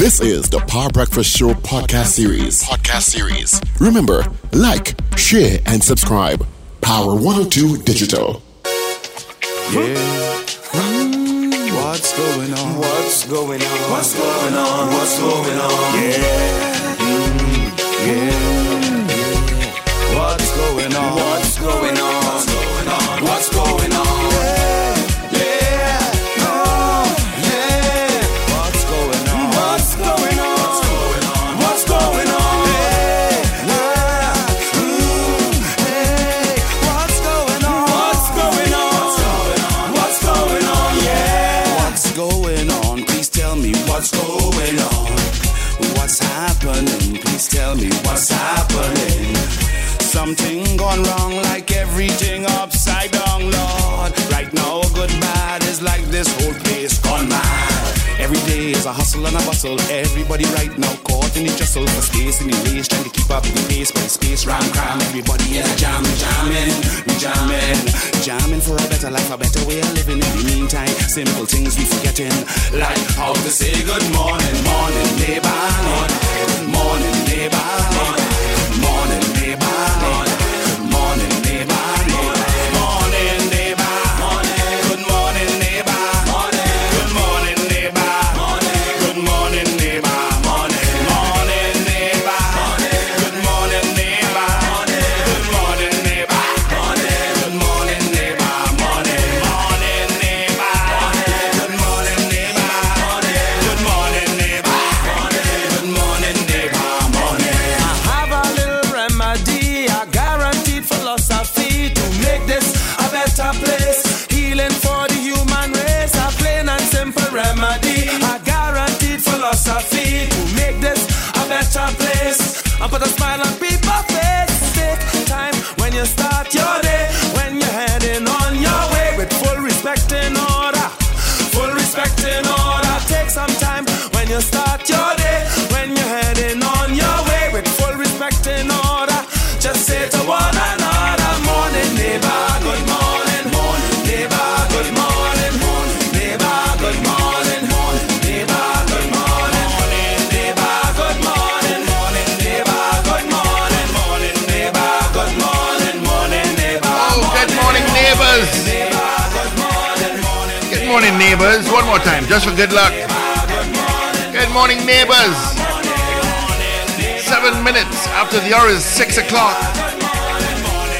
This is the Power Breakfast Show podcast series. Podcast series. Remember, like, share, and subscribe. Power 102 Digital. Yeah. What's going on? What's going on? What's going on? What's going on? Yeah. Mm, yeah. Something gone wrong, like everything upside down, Lord. Right now, good bad is like this whole place gone mad. Every day is a hustle and a bustle. Everybody right now caught in the jostle for space in the race, trying to keep up the pace. But the space ram cram, everybody is a jamming, jamming, we jamming, jamming for a better life, a better way of living. In the meantime, simple things we forgetting, like how to say good morning, morning, neighbor, good morning, neighbor, morning, neighbor, good And put a smile on people's face. Take time when you start your day, when you're heading on your way with full respect in order. Full respect in order. Take some time when you start neighbors. One more time, just for good luck. Good morning, neighbors. Seven minutes after the hour is six o'clock.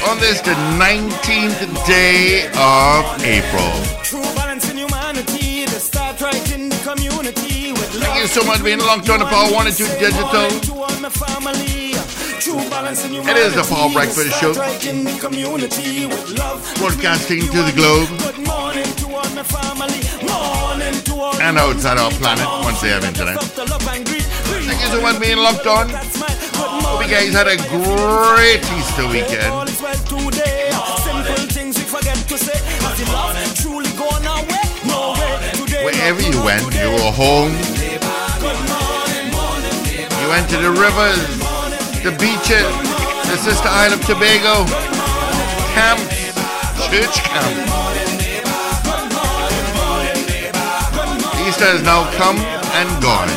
On this, the 19th day of April. True balance in humanity, the start right in the community with Thank you so much for being locked on the Power 102 Digital. It is the Power Breakfast Show. Broadcasting to the globe and outside our planet once they have internet. Thank you so much for being locked on. Hope you guys had a great Easter weekend. Wherever you went, you were home. You went to the rivers, the beaches, the Sister Isle of Tobago, camps, church camp. Has now come and gone.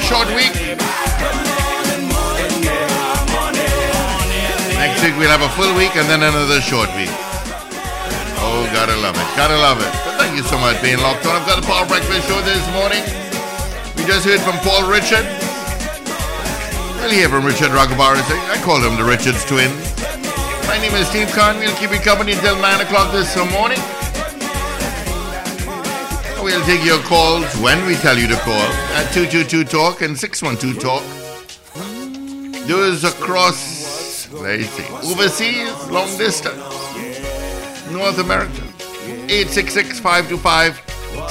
Short week. Next week we'll have a full week and then another short week. Oh, gotta love it. Gotta love it. But thank you so much for being locked on. I've got a Paul Breakfast show this morning. We just heard from Paul Richard. We'll hear from Richard Ragabaris. I call him the Richards twins. My name is Steve Khan. We'll keep you company until 9 o'clock this morning. We'll take your calls when we tell you to call at 222 Talk and 612 Talk. Those across, let's see, overseas, long distance, North America, 866 525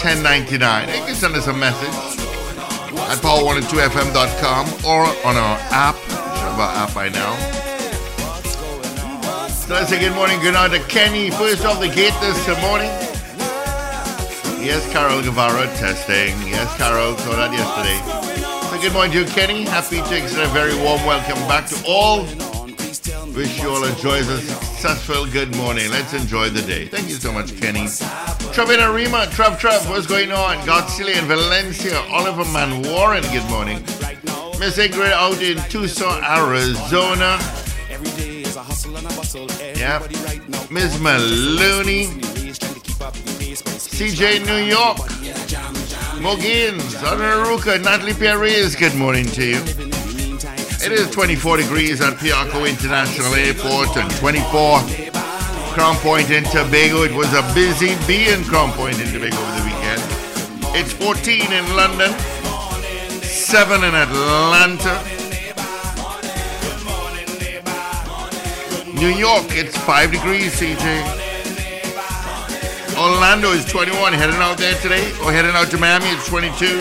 1099. You can send us a message at power102fm.com or on our app. You should have our app by now. So good morning, good night to Kenny. First off the gate this morning. Yes, Carol Guevara testing. Yes, Carol, saw that yesterday. So good morning to you, Kenny. Happy to extend a very warm welcome back to all. Wish you all a successful good morning. Let's enjoy the day. Thank you so much, Kenny. Travina Rima, Trav Trav, what's going on? Godzilla in Valencia, Oliver Man Warren, good morning. Miss Ingrid out in Tucson, Arizona. Yeah. Miss Maloney. CJ New York. Mogins, Anaruka, Natalie Perez, good morning to you. It is 24 degrees at Piarco International Airport and 24 Crown Point in Tobago. It was a busy bee in Crown Point in Tobago over the weekend. It's 14 in London, 7 in Atlanta. New York, it's 5 degrees, CJ. Orlando is 21. Heading out there today, or heading out to Miami, it's 22.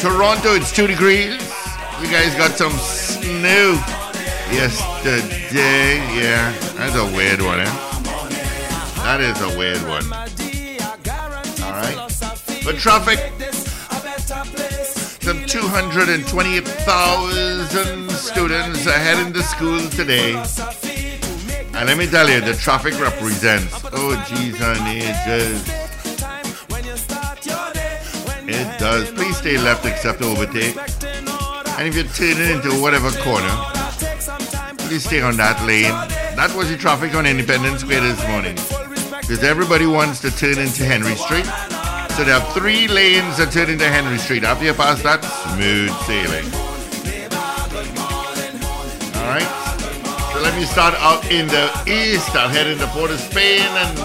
Toronto, it's 2 degrees. You guys got some snow yesterday. Yeah, that's a weird one, eh? That is a weird one. All right. But traffic, some 220,000 students are heading to school today. And let me tell you, the traffic represents, oh, geez, honey, it does. It does. Please stay left except to overtake. And if you're turning into whatever corner, please stay on that lane. That was the traffic on Independence Square this morning. Because everybody wants to turn into Henry Street. So are three lanes that turn into Henry Street. After you pass that, smooth sailing. All right. So let me start out in the east. I'll head into Port of Spain and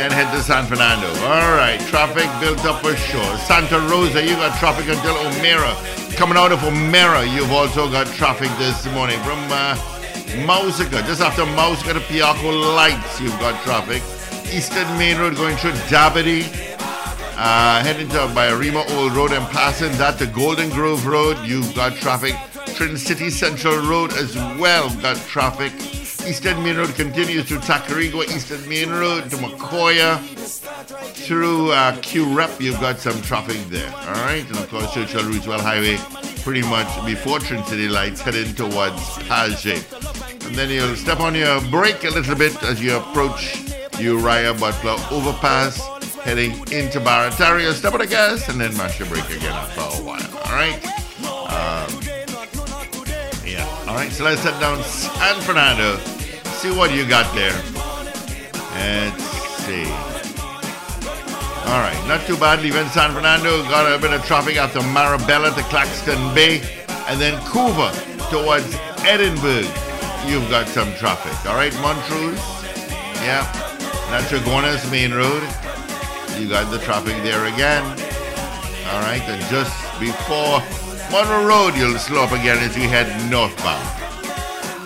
then head to San Fernando. All right. Traffic built up for sure. Santa Rosa, you got traffic until O'Meara. Coming out of O'Meara, you've also got traffic this morning from uh, Mausica. Just after Mausica to Piarco Lights, you've got traffic. Eastern Main Road going through Dabadie. Uh, heading to by Arima Old Road and passing that to Golden Grove Road, you've got traffic. Trincity Central Road as well got traffic. Eastern Main Road continues through Tacarigua, Eastern Main Road to Macoya. Through uh, Curepe, you've got some traffic there. All right, and of course, Churchill Roosevelt Highway, pretty much before Trincity Lights, heading towards Paget. And then you'll step on your brake a little bit as you approach Uriah Butler overpass, heading into Barataria. Step on the gas and then mash your brake again after a while. All right. Um, yeah. All right. So let's head down San Fernando. See what you got there. Let's see. All right. Not too bad. Leaving San Fernando. Got a bit of traffic after Marabella to Claxton Bay, and then Couva towards Edinburgh. You've got some traffic. All right. Montrose. Yeah. That's Main Road. You got the traffic there again. All right, and just before Monroe Road, you'll slow up again as you head northbound.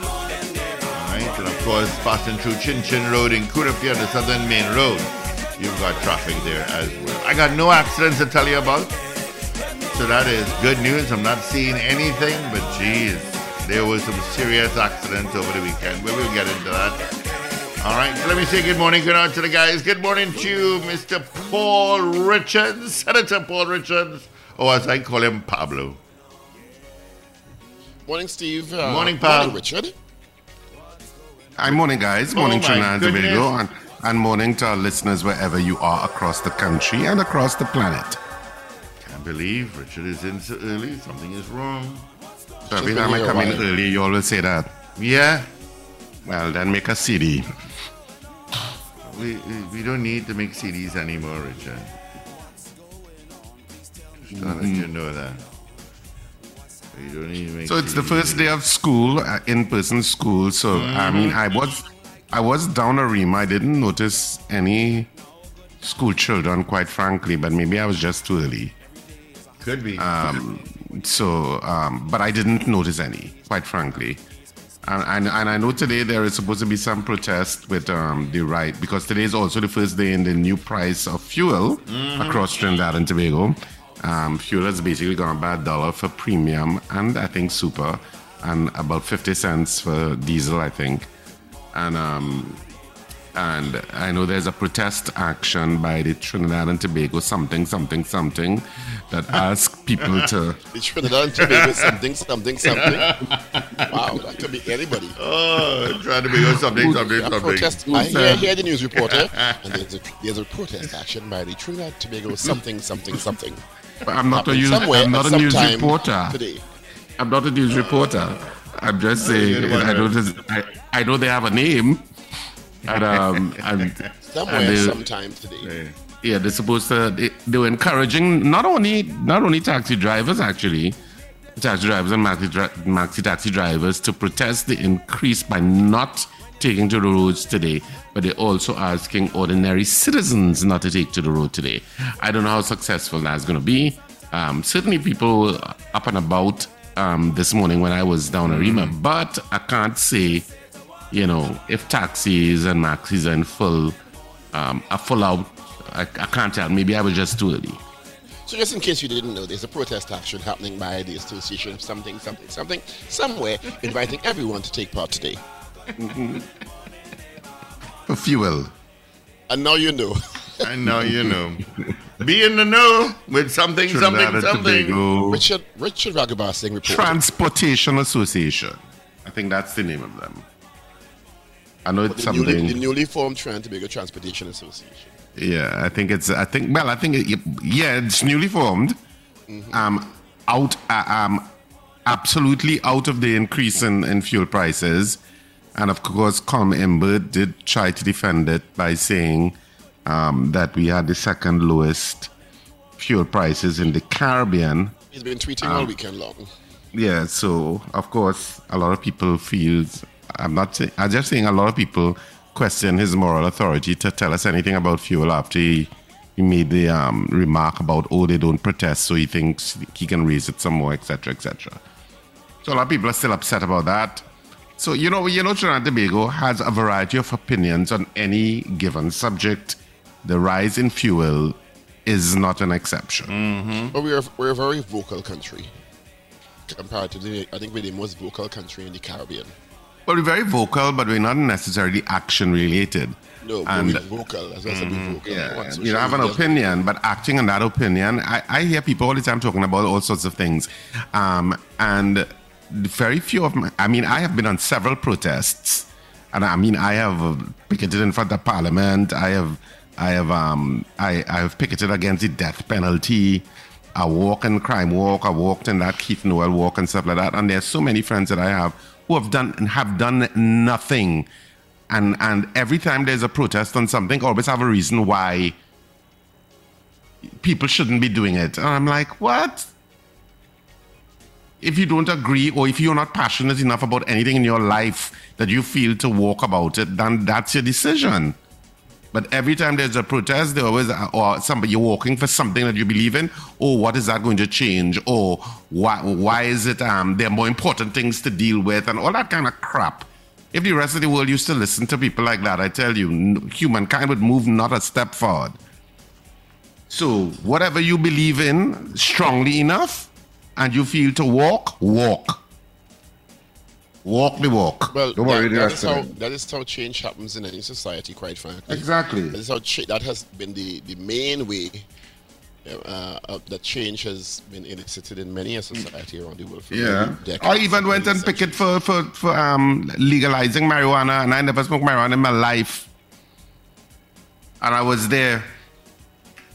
All right, and of course, passing through Chin Chin Road in Cunupia, the southern main road, you've got traffic there as well. I got no accidents to tell you about, so that is good news. I'm not seeing anything, but geez, there was some serious accidents over the weekend. but We will get into that. All right, let me say good morning, good night to the guys. Good morning to you, Mr. Paul Richards, Senator Paul Richards, or as I call him, Pablo. Morning, Steve. Uh, Morning, pal. Morning, Richard. Hi, morning, guys. Morning, Oh, my Trinidad and. Tobago, and, and morning to our listeners wherever you are across the country and across the planet. Can't believe Richard is in so early. Something is wrong. So every time I here come in early, you always say that. Yeah, Well, then make a CD. we, we, don't need to make CDs anymore, Richard. Just to let you know that. Don't need to make So it's the first day of school, uh, in-person school. So I mean, I was, I was down Arima. I didn't notice any school children, quite frankly. But maybe I was just too early. Could be. So, um, but I didn't notice any, quite frankly. And, and, and I know today there is supposed to be some protest with um, the right, because today is also the first day in the new price of fuel across Trinidad and Tobago. Um, fuel has basically gone by a dollar for premium and I think super, and about 50 cents for diesel, I think. And um, And I know there's a protest action by the Trinidad and Tobago something, something, something that ask people to. The Trinidad and Tobago something, something, something. Wow, that could be anybody. Oh, trying to be on something, something, A something. protest. I hear, hear the news reporter, and there's a, there's a protest action by the Trinidad and Tobago something, something, something. But I'm not a, news, I'm not a news reporter. Today. I'm not a news reporter. I'm just saying, I know, one this, I, I know they have a name. And, um, and, Somewhere, and they- sometime today. Yeah, they're supposed to. They, they were encouraging not only not only taxi drivers actually, taxi drivers and maxi, maxi taxi drivers to protest the increase by not taking to the roads today, but they're also asking ordinary citizens not to take to the road today. I don't know how successful that's going to be. Um, certainly, people up and about um, this morning when I was down in Arima, but I can't say you know, if taxis and maxis are in full, um, are full out, I, I can't tell. Maybe I was just too early. So just in case you didn't know, there's a protest action happening by the Association of something, something, something, somewhere, inviting everyone to take part today. For fuel. And now you know. I know you know. Be in the know with something, Trinidad something, something. Tobago Richard Richard Ragoobarsingh report. Transportation Association. I think that's the name of them. I know it's the, newly, something. the newly formed Trinidad and Tobago Transportation Association. Yeah, I think it's. I think. Well, I think. It, yeah, it's newly formed. Um, out. Uh, um, absolutely out of the increase in, in fuel prices, and of course, Colm Imbert did try to defend it by saying um, that we had the second lowest fuel prices in the Caribbean. He's been tweeting Um, all weekend long. Yeah, so of course, a lot of people feel. I'm not. Say, I'm just saying a lot of people question his moral authority to tell us anything about fuel after he, he made the um, remark about oh they don't protest, so he thinks he can raise it some more, etc., etc. So a lot of people are still upset about that. So you know, you know, Trinidad and Tobago has a variety of opinions on any given subject. The rise in fuel is not an exception. But we're, we're a very vocal country. Comparatively, I think we're the most vocal country in the Caribbean. Well, we're very vocal, but we're not necessarily action related. No, but and we're vocal. As I said, we're vocal. yeah, you know, have an opinion, but acting on that opinion, I, I hear people all the time talking about all sorts of things, um, and very few of my, I mean, I have been on several protests, and I mean, I have picketed in front of Parliament. I have, I have, um, I, I have picketed against the death penalty. I walk in crime walk. I walked in that Keith Noel walk and stuff like that. And there's so many friends that I have who have done and have done nothing. And and every time there's a protest on something, always have a reason why people shouldn't be doing it. And I'm like, what? If you don't agree or if you're not passionate enough about anything in your life that you feel to walk about it, then that's your decision. But every time there's a protest, they always or somebody you're walking for something that you believe in. Oh, what is that going to change? Or why why is it um there are more important things to deal with and all that kind of crap. If the rest of the world used to listen to people like that, I tell you, humankind would move not a step forward. So whatever you believe in strongly enough, and you feel to walk, walk. Walk the walk. Well, Don't worry that, that is how that is how change happens in any society. Quite frankly, Exactly. That is how that has been the, the main way uh, uh, that change has been elicited in many a society around the world. For Yeah. decades, I even went and picketed for, for, for um, legalizing marijuana, and I never smoked marijuana in my life. And I was there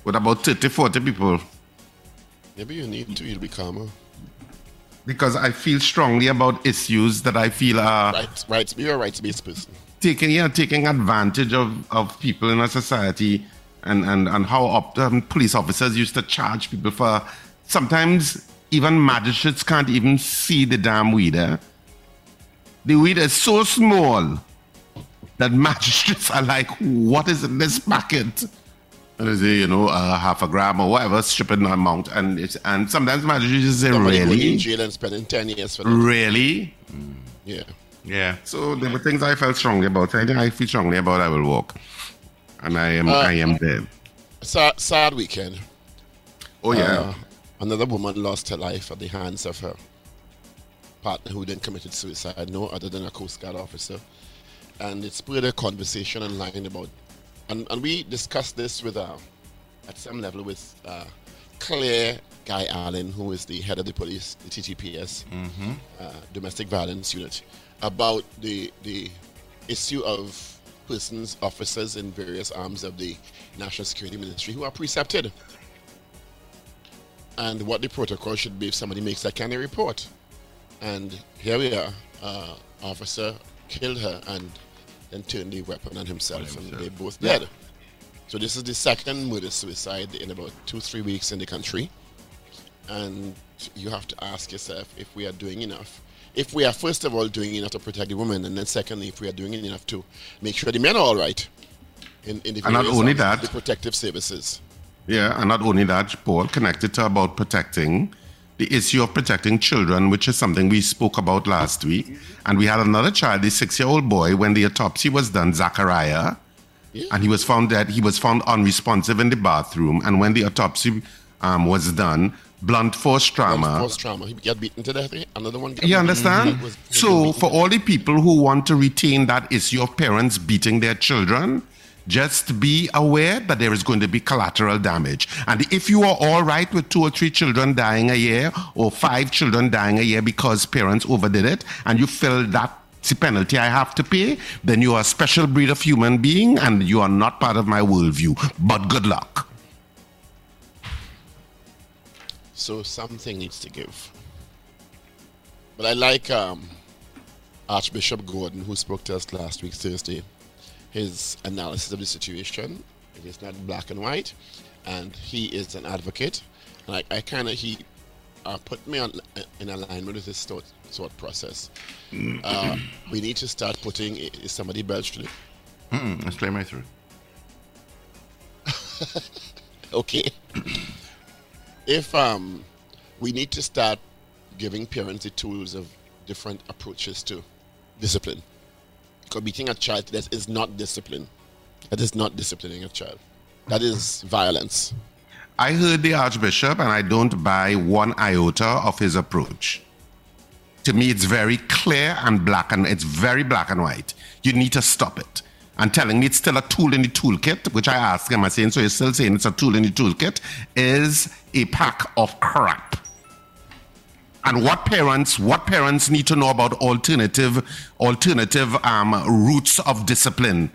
with about 30, 40 people Maybe you need to. You'll be calmer. Because I feel strongly about issues that I feel are Right, right. You're a rights-based person. taking yeah, taking advantage of, of people in a society and, and, and how op- um, police officers used to charge people for sometimes even magistrates can't even see the damn weeder. The weed is so small that magistrates are like, what is in this packet? They say, you know, uh, half a gram or whatever, stripping amount. And it's, and sometimes magistrates say, Somebody going in really? jail and spending ten years for that. Really? Yeah. Yeah. So there were things I felt strongly about. I think I feel strongly about. I will walk, and I am. Uh, I am there. Sad, sad weekend. Oh yeah. Uh, another woman lost her life at the hands of her partner who then committed suicide, no other than a Coast Guard officer. and it spurred a conversation online about, and, and we discussed this with, uh, at some level with uh, Claire Guy-Alleyne, who is the head of the police, the TTPS, uh, domestic violence unit, about the the issue of persons, officers in various arms of the National Security Ministry who are precepted, and what the protocol should be if somebody makes that kind of report. And here we are, uh, officer killed her and then turned the weapon on himself, and they both dead. So this is the second murder suicide in about two three weeks in the country, and you have to ask yourself if we are doing enough. If we are first of all doing enough to protect the women, and then secondly, if we are doing enough to make sure the men are all right in, in the And not only that- the protective services. Yeah, and not only that, Paul, connected to about protecting the issue of protecting children, which is something we spoke about last week. And we had another child, the six-year-old boy, when the autopsy was done, Zachariah, and he was found dead. He was found unresponsive in the bathroom. And when the autopsy um, was done, blunt force trauma. Post trauma. He got beaten to death. eh? Another one. You understand? Was- So, for all the people who want to retain that issue of parents beating their children, just be aware that there is going to be collateral damage. And if you are all right with two or three children dying a year or five children dying a year because parents overdid it, and you feel that the penalty I have to pay, then you are a special breed of human being and you are not part of my worldview. But good luck. So something needs to give. But I like um, Archbishop Gordon, who spoke to us last week, Thursday, his analysis of the situation. It is not black and white, and he is an advocate. And I, kind of, he uh, put me on in alignment with his thought, thought process. Uh, we need to start putting, is somebody belched? Mm-mm, let's play my through. okay. if um, we need to start giving parents the tools of different approaches to discipline. Because beating a child that is not discipline. That is not disciplining a child. That is violence. I heard the Archbishop, and I don't buy one iota of his approach. To me, it's very clear and black, and it's very black and white. You need to stop it. And telling me it's still a tool in the toolkit, which I asked him, I saying, so you're still saying it's a tool in the toolkit, is a pack of crap. And what parents, what parents need to know about alternative, alternative um, routes of discipline?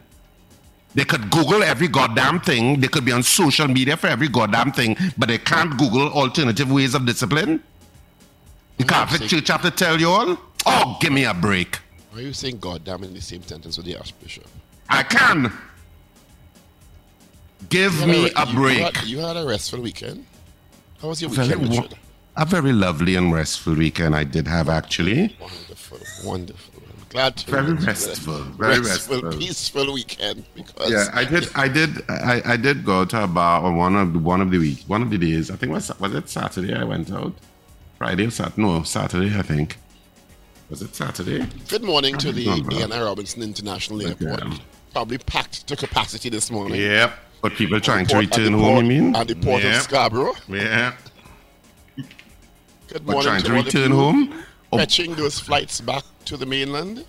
They could Google every goddamn thing. They could be on social media for every goddamn thing, but they can't Google alternative ways of discipline. The Catholic Church have to tell you all? Oh, give me a break. Are you saying goddamn in the same sentence with the Archbishop? I can. Give me a you break. had- You had a restful weekend. How was your weekend, Richard? A very lovely and restful weekend I did have actually. Wonderful, wonderful. I'm glad to Very restful, very restful. peaceful weekend. Because Yeah, I did. I did. I, I did go to a bar on one of the one of the week, one of the days. I think was was it Saturday? I went out. Friday or Saturday? No, Saturday. I think. Was it Saturday? Good morning to the. A.N.R. Robinson International Airport. yeah. Probably packed to capacity this morning. Yep. But people trying to Port- the return home. port- You mean? At the port Yeah. of Scarborough. Yeah. Good morning trying to of return home. Catching those flights back to the mainland.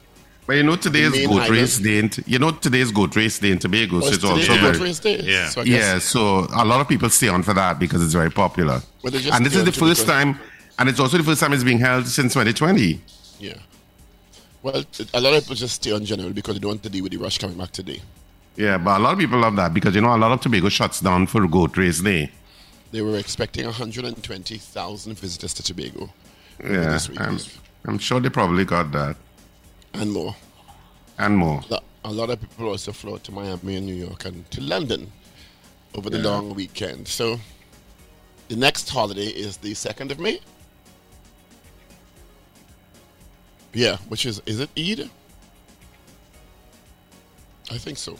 but you know today's goat island. race day. In, you know today's goat race day in Tobago. Oh, so it's also very. Race Day. Yeah. So Yeah, so a lot of people stay on for that because it's very popular. And this is the first time, and it's also the first time it's being held since 2020. Yeah. Well, a lot of people just stay on general because they don't want to deal with the rush coming back today. Yeah, but a lot of people love that because you know a lot of Tobago shuts down for goat race day. They were expecting 120,000 visitors to Tobago Yeah, this week. I'm, I'm sure they probably got that and more. and more. A lot of people also flew to Miami and New York and to London over the Yeah. long weekend. So the next holiday is the 2nd of May. Yeah, which is, is it Eid? I think so.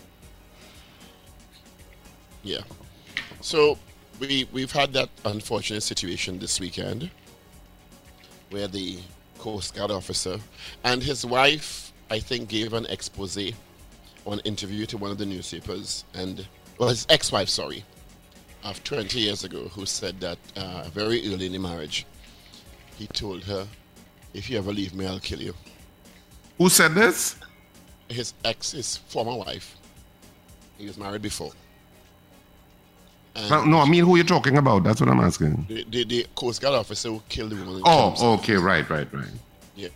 Yeah. So we, we've had that unfortunate situation this weekend where the Coast Guard officer and his wife, I think, gave an expose or an interview to one of the newspapers, and well, his ex-wife, sorry, of 20 years ago, who said that uh, very early in the marriage, he told her, "If you ever leave me, I'll kill you." Who said this? his ex, his former wife. He was married before. No, no, I mean who you're talking about. That's what I'm asking. the, the, the Coast Guard officer who killed the woman. in Oh, okay, right, right, right. Yeah.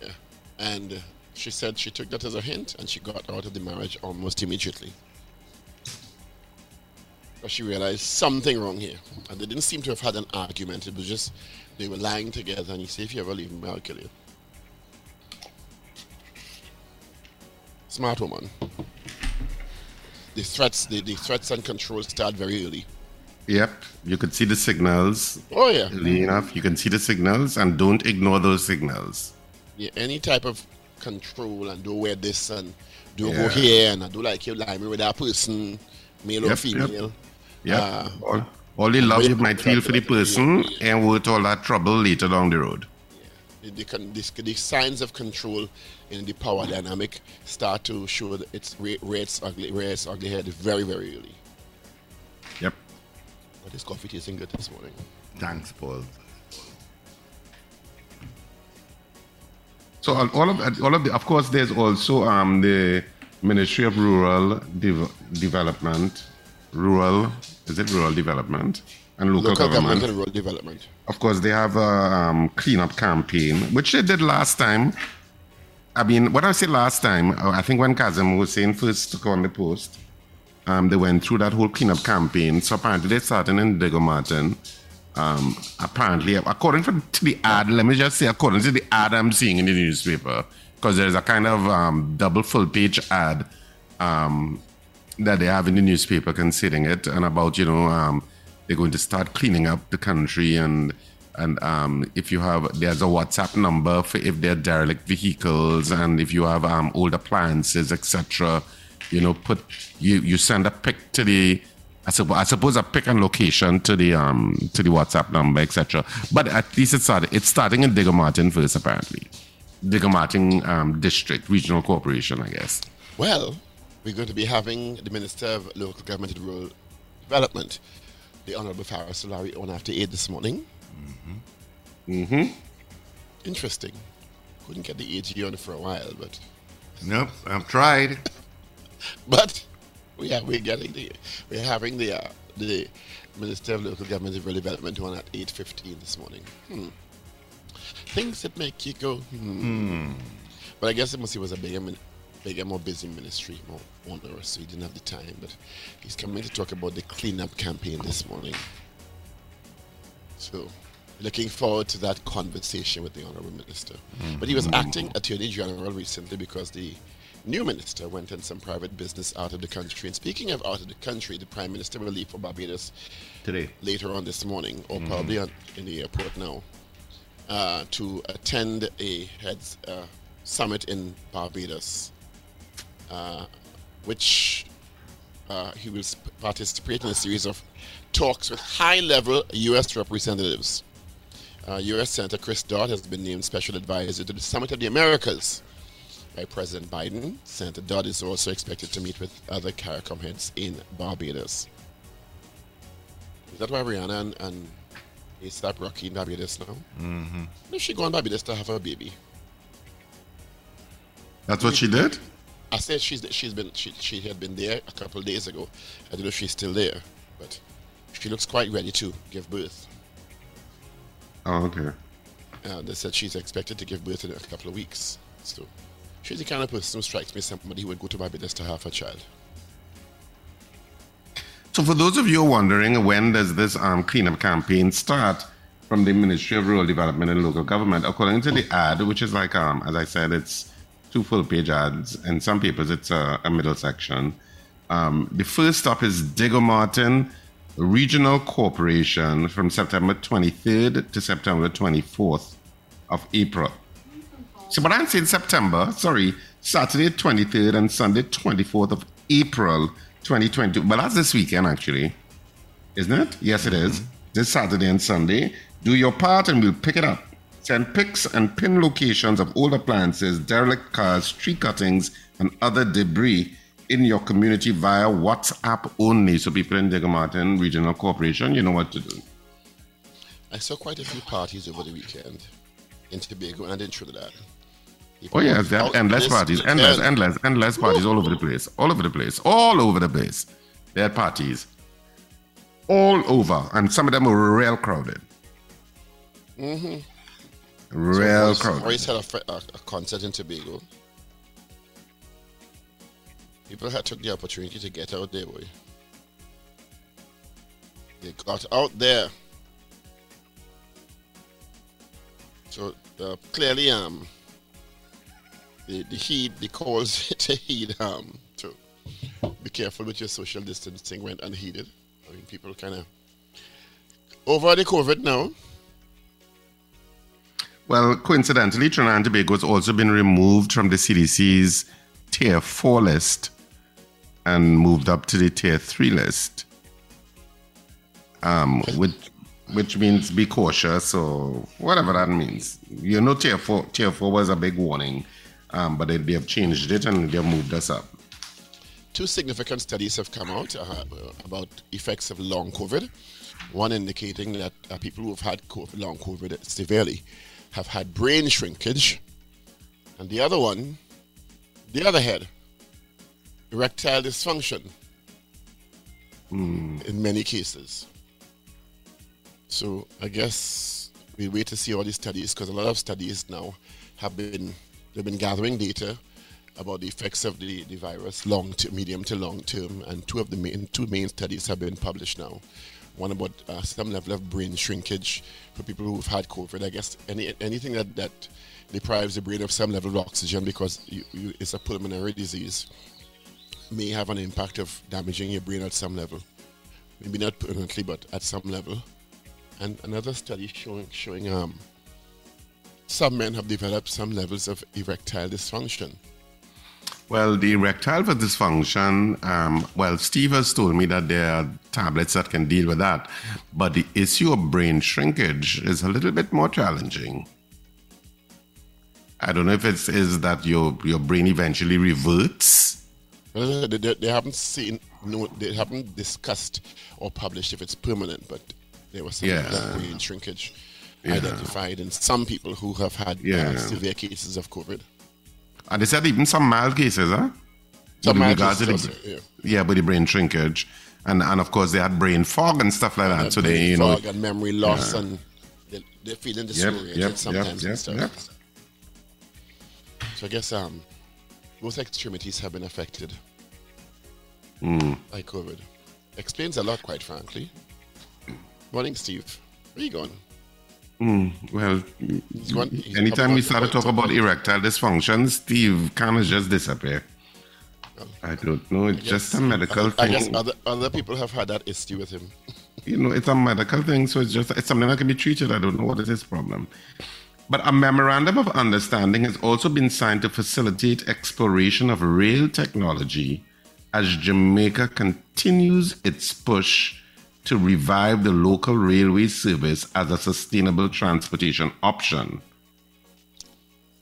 And she said she took that as a hint and she got out of the marriage almost immediately. But she realized something wrong here. And they didn't seem to have had an argument. It was just they were lying together and he said, if you ever leave me, I'll kill you. Smart woman. The threats, the, the threats and controls start very early. Yep, you can see the signals Oh yeah. early enough. You can see the signals and don't ignore those signals. yeah, any type of control and do wear this and do go here and I do like you lie me with that person, male or Yep, yep. female. Yep. Uh, all, all the love you might feel for the person yeah. and worth all that trouble later down the road. The, the, the, the signs of control in the power dynamic start to show that it's re- rear its ugly, its ugly head very, very early. But this coffee tasting good this morning. Thanks, Paul. So all of all of the, of course, there's also um the Ministry of Rural Dev- Development, rural is it rural development and local, Local government. and rural development. Of course, they have a um, cleanup campaign, which they did last time. I mean, what I say last time, I think when Kazim Hosein first took on the post, um, they went through that whole cleanup campaign. So apparently they started in Diego Martin. Um, apparently, according to the ad, let me just say, according to the ad I'm seeing in the newspaper, because there's a kind of um, double full page ad um, that they have in the newspaper considering it and about, you know, um, they're going to start cleaning up the country and and um, if you have there's a WhatsApp number for if they're derelict vehicles and if you have um, old appliances, etc. You know, put you you send a pic to the I suppose, I suppose a pic and location to the um to the WhatsApp number, etc. But at least it started. It's starting in Diego Martin first, apparently. Diego Martin um, District Regional Corporation, I guess. Well, we're going to be having the Minister of Local Government and Rural Development, the Honorable Faris Al-Rawi, on after 8 this morning. Mm-hmm. Interesting. Couldn't get the AG on for a while, but Nope, I've tried. but we are we're getting the we're having the uh, the Minister of Local Government and Rural Development on at 8:15 this morning. Hmm. Things that make you go hmm. But I guess it must he was a bigger, bigger, more busy ministry, more onerous, so he didn't have the time. But he's coming to talk about the cleanup campaign this morning. So, looking forward to that conversation with the honorable minister. But he was acting attorney general recently because the new minister went on some private business out of the country. And speaking of out of the country, the prime minister will leave for Barbados Today. later on this morning, or probably on, in the airport now, uh, to attend a heads uh, summit in Barbados, uh, which uh, he will participate in a series of talks with high-level U.S. representatives. Uh, U.S. Senator Chris Dodd has been named special advisor to the Summit of the Americas by President Biden. Senator Dodd is also expected to meet with other CARICOM heads in Barbados. Is that why Rihanna and, and A$AP Rocky in Barbados now? Mm-hmm. If she go on Barbados to have her baby. That's what she did? I said she's she's been she, she had been there a couple of days ago. I don't know if she's still there, but she looks quite ready to give birth. Oh, okay. Uh, they said she's expected to give birth in a couple of weeks. So she's the kind of person who strikes me somebody who would go to Barbados to have a child. So, for those of you wondering, when does this um, cleanup campaign start from the Ministry of Rural Development and Local Government? According to the ad, which is like, um, as I said, it's two full page ads. In some papers, it's a, a middle section. Um, the first stop is Diego Martin Regional Corporation from September 23rd to September 24th of April. So, but I'm saying September, sorry, Saturday 23rd and Sunday 24th of April 2020. But that's this weekend, actually. Isn't it? Yes, it is. Mm-hmm. This Saturday and Sunday. Do your part and we'll pick it up. Send pics and pin locations of old appliances, derelict cars, tree cuttings, and other debris in your community via WhatsApp only. So people in Diego Martin Regional Corporation, you know what to do. I saw quite a few parties over the weekend in Tobago, and in didn't show that. Oh yes, there are endless parties, endless, endless, endless parties all over the place, all over the place, all over the place. There are parties all over, and some of them were real crowded. Mm-hmm. Real so crowded. Royce had a, a, a concert in Tobago. People had took the opportunity to get out there, boy. They got out there. So uh, clearly, um, the, the heed, the calls to heed, um, to be careful with your social distancing went unheeded. I mean, people kind of over the COVID now. Well, coincidentally, Trinidad and Tobago has also been removed from the CDC's Tier 4 list and moved up to the Tier 3 list, um, which, which means be cautious or whatever that means. You know, Tier 4, tier four was a big warning, um, but they, they have changed it and they have moved us up. Two significant studies have come out uh, about effects of long COVID. One indicating that uh, people who have had COVID, long COVID severely have had brain shrinkage, and the other one, the other head, erectile dysfunction Hmm. in many cases. So I guess we wait to see all these studies because a lot of studies now have been they've been gathering data about the effects of the, the virus long to medium to long term and two of the main two main studies have been published now. One about uh, some level of brain shrinkage for people who've had covid. I guess any anything that that deprives the brain of some level of oxygen because you, you, it's a pulmonary disease may have an impact of damaging your brain at some level. Maybe not permanently but at some level. And another study showing showing um some men have developed some levels of erectile dysfunction Well, the erectile dysfunction, um, well, Steve has told me that there are tablets that can deal with that. But the issue of brain shrinkage is a little bit more challenging. I don't know if it's is that your your brain eventually reverts. Well, They, they, they haven't seen, no, they haven't discussed or published if it's permanent, but there was some Yeah. brain shrinkage Yeah. identified in some people who have had uh, severe cases of COVID. And they said even some mild cases, huh? Some mild cases the- yeah. yeah, but the brain shrinkage. And and of course they had brain fog and stuff like that. so they, you know, and memory loss, Yeah. and they, they're feeling disoriented yep, yep, sometimes yep, and stuff. So I guess um, both extremities have been affected Hmm. by COVID. Explains a lot, quite frankly. Morning, Steve. Where are you going? Mm, well, he's anytime we start to talk about erectile dysfunction, Steve kind of just disappear. I don't know. It's just a medical I, thing. guess other, other people have had that issue with him. you know, it's a medical thing, so it's just it's something that can be treated. I don't know what is his problem. But a memorandum of understanding has also been signed to facilitate exploration of rail technology as Jamaica continues its push to revive the local railway service as a sustainable transportation option.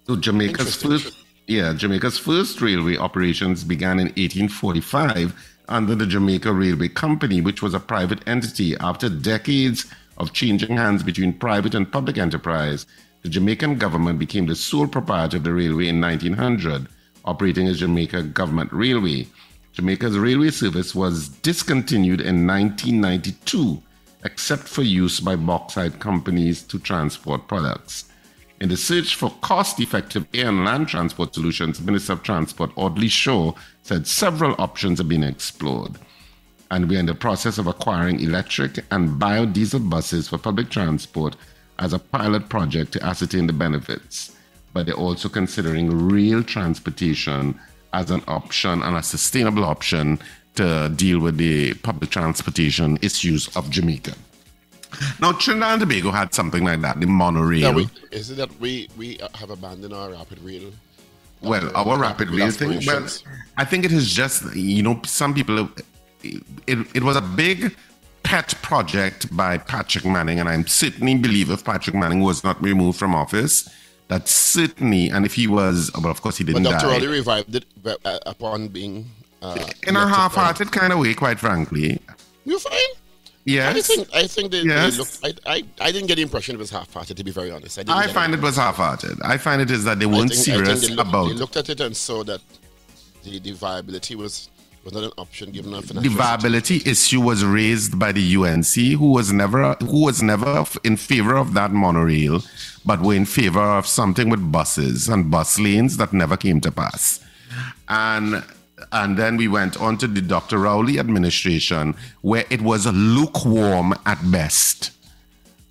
So Jamaica's first yeah, Jamaica's first railway operations began in 1845 under the Jamaica Railway Company, which was a private entity. After decades of changing hands between private and public enterprise, the Jamaican government became the sole proprietor of the railway in 1900, operating as Jamaica Government Railway. Jamaica's railway service was discontinued in 1992, except for use by bauxite companies to transport products. In the search for cost effective air and land transport solutions, Minister of Transport Audley Shaw said several options are being explored. And we're in the process of acquiring electric and biodiesel buses for public transport as a pilot project to ascertain the benefits. But they're also considering rail transportation as an option and a sustainable option to deal with the public transportation issues of Jamaica. Now, Trinidad and Tobago had something like that, the monorail. Yeah, we, is it that we, we have abandoned our rapid rail? Well, our rapid rail thing. Well. I think it is just you know some people. It, it was a big pet project by Patrick Manning, and I'm certainly believe if Patrick Manning was not removed from office, that certainly, and if he was, well, of course he didn't Dr. die revived it uh, upon being. Uh, in a half-hearted kind of way, quite frankly. You're fine. Yes. I think I think they, Yes. they looked. I, I I didn't get the impression it was half-hearted. To be very honest, I, I find it was half-hearted. I find it is that they weren't think serious they looked, about They looked at it and saw that the, the viability was was not an option given a the financial viability issue was raised by the UNC, who was never who was never in favor of that monorail, but were in favor of something with buses and bus lanes that never came to pass. And and then we went on to the Dr. Rowley administration, where it was lukewarm at best.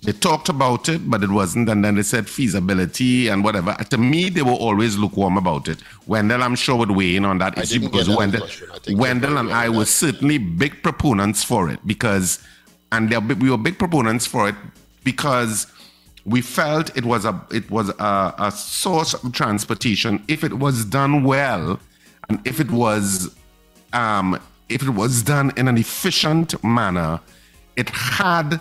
They talked about it, but it wasn't. And then they said feasibility and whatever. To me, they were always lukewarm about it. Wendell, I'm sure, would weigh in on that I issue because that Wendell, impression. I think Wendell and I were that. certainly big proponents for it because, and we were big proponents for it because we felt it was a it was a, a source of transportation if it was done well and if it was um, if it was done in an efficient manner, it had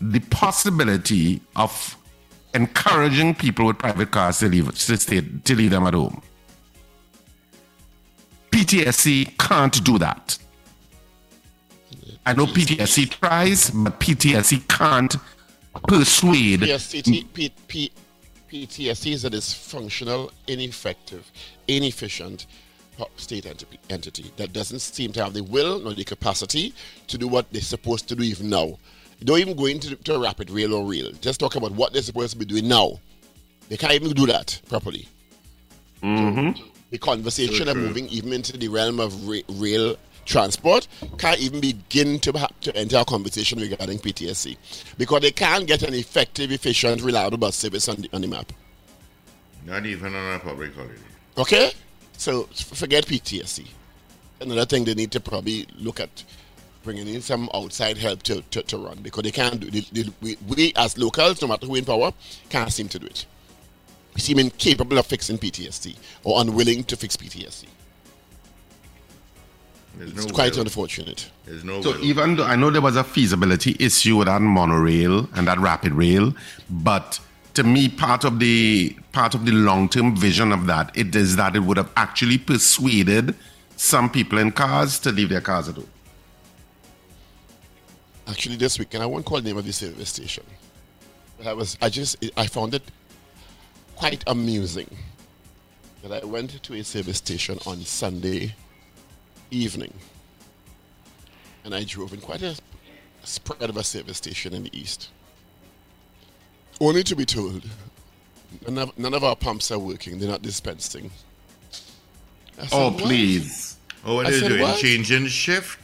the possibility of encouraging people with private cars to leave to, stay, to leave them at home. PTSC can't do that. I know PTSC tries, but PTSC can't persuade. PTSC is a dysfunctional, ineffective, inefficient state entity that doesn't seem to have the will nor the capacity to do what they're supposed to do even now. Don't even go into to a rapid rail or rail. Just talk about what they're supposed to be doing now. They can't even do that properly. Mm-hmm. The conversation of moving even into the realm of ra- rail transport can't even begin to, ha- to enter a conversation regarding PTSC because they can't get an effective, efficient, reliable bus service on the, on the map. Not even on a public holiday. Okay? So forget PTSC. Another thing they need to probably look at bringing in some outside help to, to, to run because they can't do they, they, we, we as locals, no matter who in power, can't seem to do it. We seem incapable of fixing PTSC or unwilling to fix PTSC. There's It's no quite will. unfortunate. There's no So will. even though I know there was a feasibility issue with that monorail and that rapid rail, but to me, part of the part of the long term vision of that it is that it would have actually persuaded some people in cars to leave their cars at home. Actually, this weekend I won't call the name of the service station, but I was I just I found it quite amusing that I went to a service station on Sunday evening, and I drove in quite a spread of a service station in the east, only to be told none of, none of our pumps are working; they're not dispensing. Said, Oh, "What?" please. oh, what I are you doing? what? Changing shift?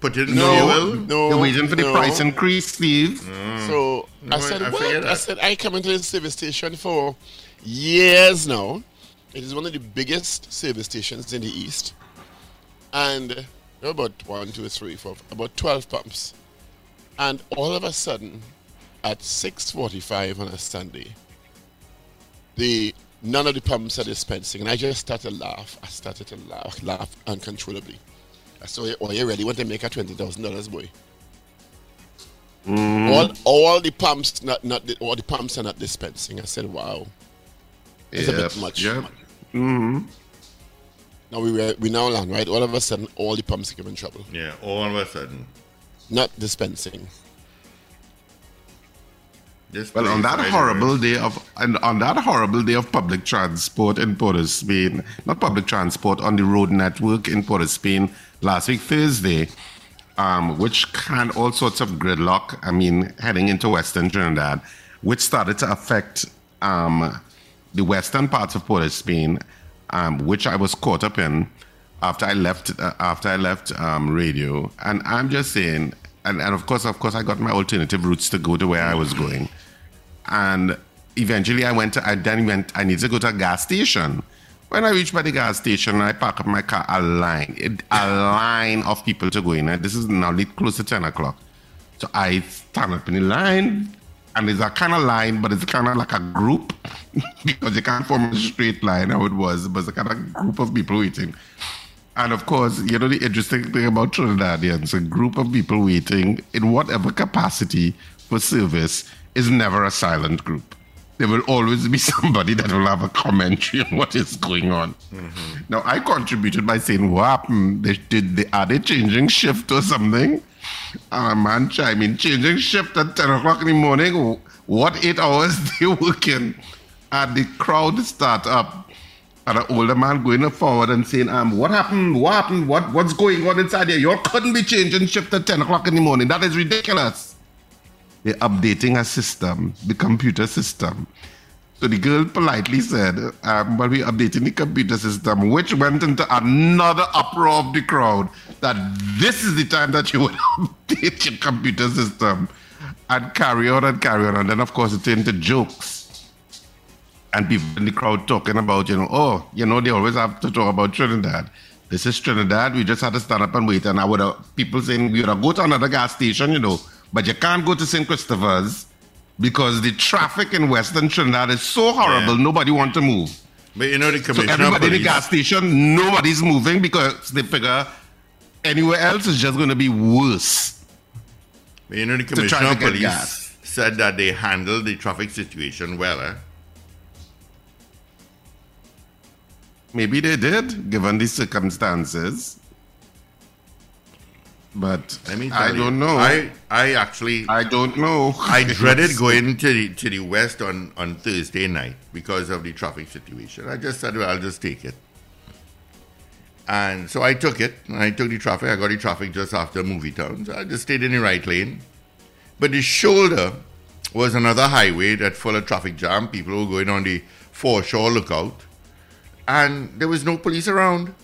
Putting No, fuel? no, You're waiting for the no. price increase, Steve. So No, I said, I what? I said, I come into this service station for years now. It is one of the biggest service stations in the East. And there are about one, two, three, four, about 12 pumps. And all of a sudden, at 6.45 on a Sunday, the none of the pumps are dispensing. And I just started to laugh. I started to laugh, laugh uncontrollably. I said, oh, you really want to make a $20,000, boy? Mm-hmm. All, all the pumps, not, not the, all the pumps are not dispensing. I said, "Wow, it's a bit Yep, much." yep. Mm-hmm. Now we were, we now land right. All of a sudden, all the pumps are giving trouble, Yeah, all of a sudden. not dispensing. This Well, on that horrible way, day of and on that horrible day of public transport in Port of Spain, not public transport on the road network in Port of Spain last week Thursday, um, which had all sorts of gridlock. I mean, heading into Western Trinidad, which started to affect um, the western parts of Port of Spain, um, which I was caught up in after I left uh, after I left um, radio. And I'm just saying, and, and of course, of course, I got my alternative routes to go to where I was going and eventually I went to, I then went, I needed to go to a gas station. When I reached by the gas station, I park up my car, a line, a line of people to go in. This is now lit close to 10 o'clock. So I stand up in the line, and it's a kind of line, but it's kind of like a group because you can't form a straight line how it was, but it's a kind of group of people waiting. And of course, you know the interesting thing about Trinidadians, a group of people waiting in whatever capacity for service is never a silent group. There will always be somebody that will have a commentary on what is going on. Mm-hmm. Now, I contributed by saying, what happened? They, did they, are they changing shift or something? And a man chime in, changing shift at 10 o'clock in the morning. What eight hours they working? And the crowd start up. And an older man going forward and saying, um, what happened? What happened? What, what's going on inside here? You couldn't be changing shift at 10 o'clock in the morning. That is ridiculous. Updating a system, the computer system. So the girl politely said, um, but we're updating the computer system, which went into another uproar of the crowd that this is the time that you would update your computer system and carry on and carry on. And then, of course, it turned into jokes. And people in the crowd talking about, you know, oh, you know, they always have to talk about Trinidad. This is Trinidad. We just had to stand up and wait. And I would have people saying, we would have go to another gas station, you know, but you can't go to St. Christopher's because the traffic in Western Trinidad is so horrible, yeah. nobody want to move. But you know the commissioner. So everybody in the gas station, nobody's moving because they figure anywhere else is just going to be worse. But you know the commissioner of police gas. said that they handled the traffic situation well. Eh? Maybe they did, given the circumstances. But I mean, I don't know. I I actually I don't know. I dreaded going to the to the west on on Thursday night because of the traffic situation. I just said, well, I'll just take it. And so I took it. I took the traffic. I got the traffic just after MovieTowne. So I just stayed in the right lane. But the shoulder was another highway that full of traffic jam. People were going on the foreshore lookout. And there was no police around.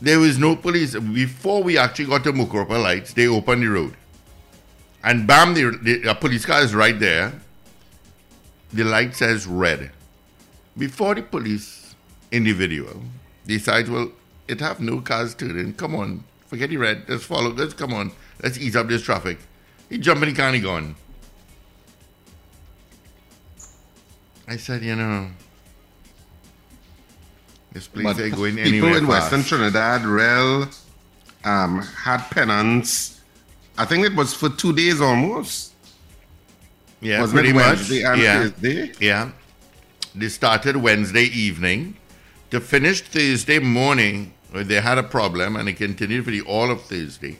There was no police. Before we actually got to Mucurapo lights, they opened the road. And bam, the, the, police car is right there. The light says red. Before the police individual decides, well, it have no cars turning. Come on, forget the red. Let's follow. Let's come on. Let's ease up this traffic. He jump in the car gone. I said, you know, this place but ain't going anywhere. People in fast. Western Trinidad, Rel, um, had penance. I think it was for two days almost. Yeah, Wasn't pretty much. yeah. Thursday? Yeah. They started Wednesday evening to finish Thursday morning. They had a problem and it continued for the all of Thursday.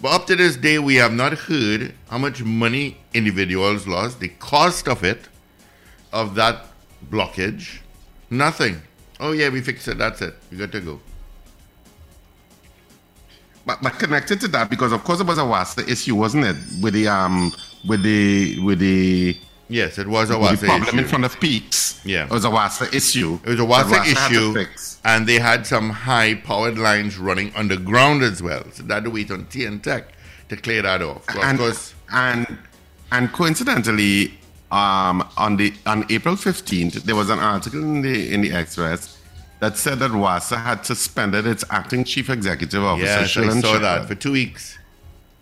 But up to this day, we have not heard how much money individuals lost, the cost of it, of that blockage. Nothing. Oh yeah, we fixed it. That's it. You got to go. But, but connected to that, because of course it was a WASA issue, wasn't it? With the um, with the with the yes, it was a WASA problem issue. in front of Peaks. Yeah, it was a WASA issue. It was a WASA, issue, and they had some high powered lines running underground as well. So they had to wait on T&TEC to clear that off. So and, of course, and and coincidentally, um, on the on April 15th, there was an article in the in the Express that said that WASA had suspended its acting chief executive officer. Yes, I saw that for two weeks.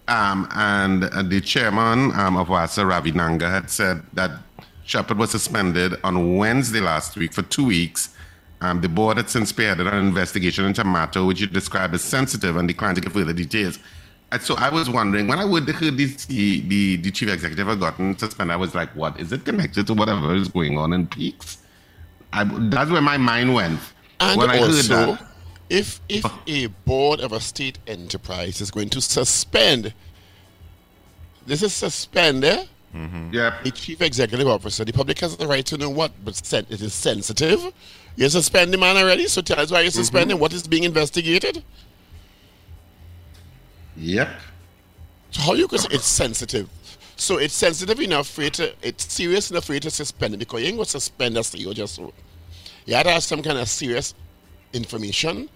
Um, and uh, the chairman um, of WASA, Ravi Nanan, had said that Shepard was suspended on Wednesday last week for two weeks. Um, the board had since spearheaded an investigation into a matter which it described as sensitive and declined to give further details. And so I was wondering when I would heard the, the, the chief executive had gotten suspended, I was like, what is it connected to whatever is going on in Peaks? I, that's where my mind went. And when also, if if a board of a state enterprise is going to suspend, this is suspend, eh? Mm-hmm. Yeah. The chief executive officer, the public has the right to know what, but it is sensitive. You're suspending man already, so tell us why you're mm-hmm. suspending. What is being investigated? Yep. So how you can say it's sensitive? So it's sensitive enough for you to, it's serious enough for you to suspend it because you ain't going to suspend a CEO just. You had to have some kind of serious information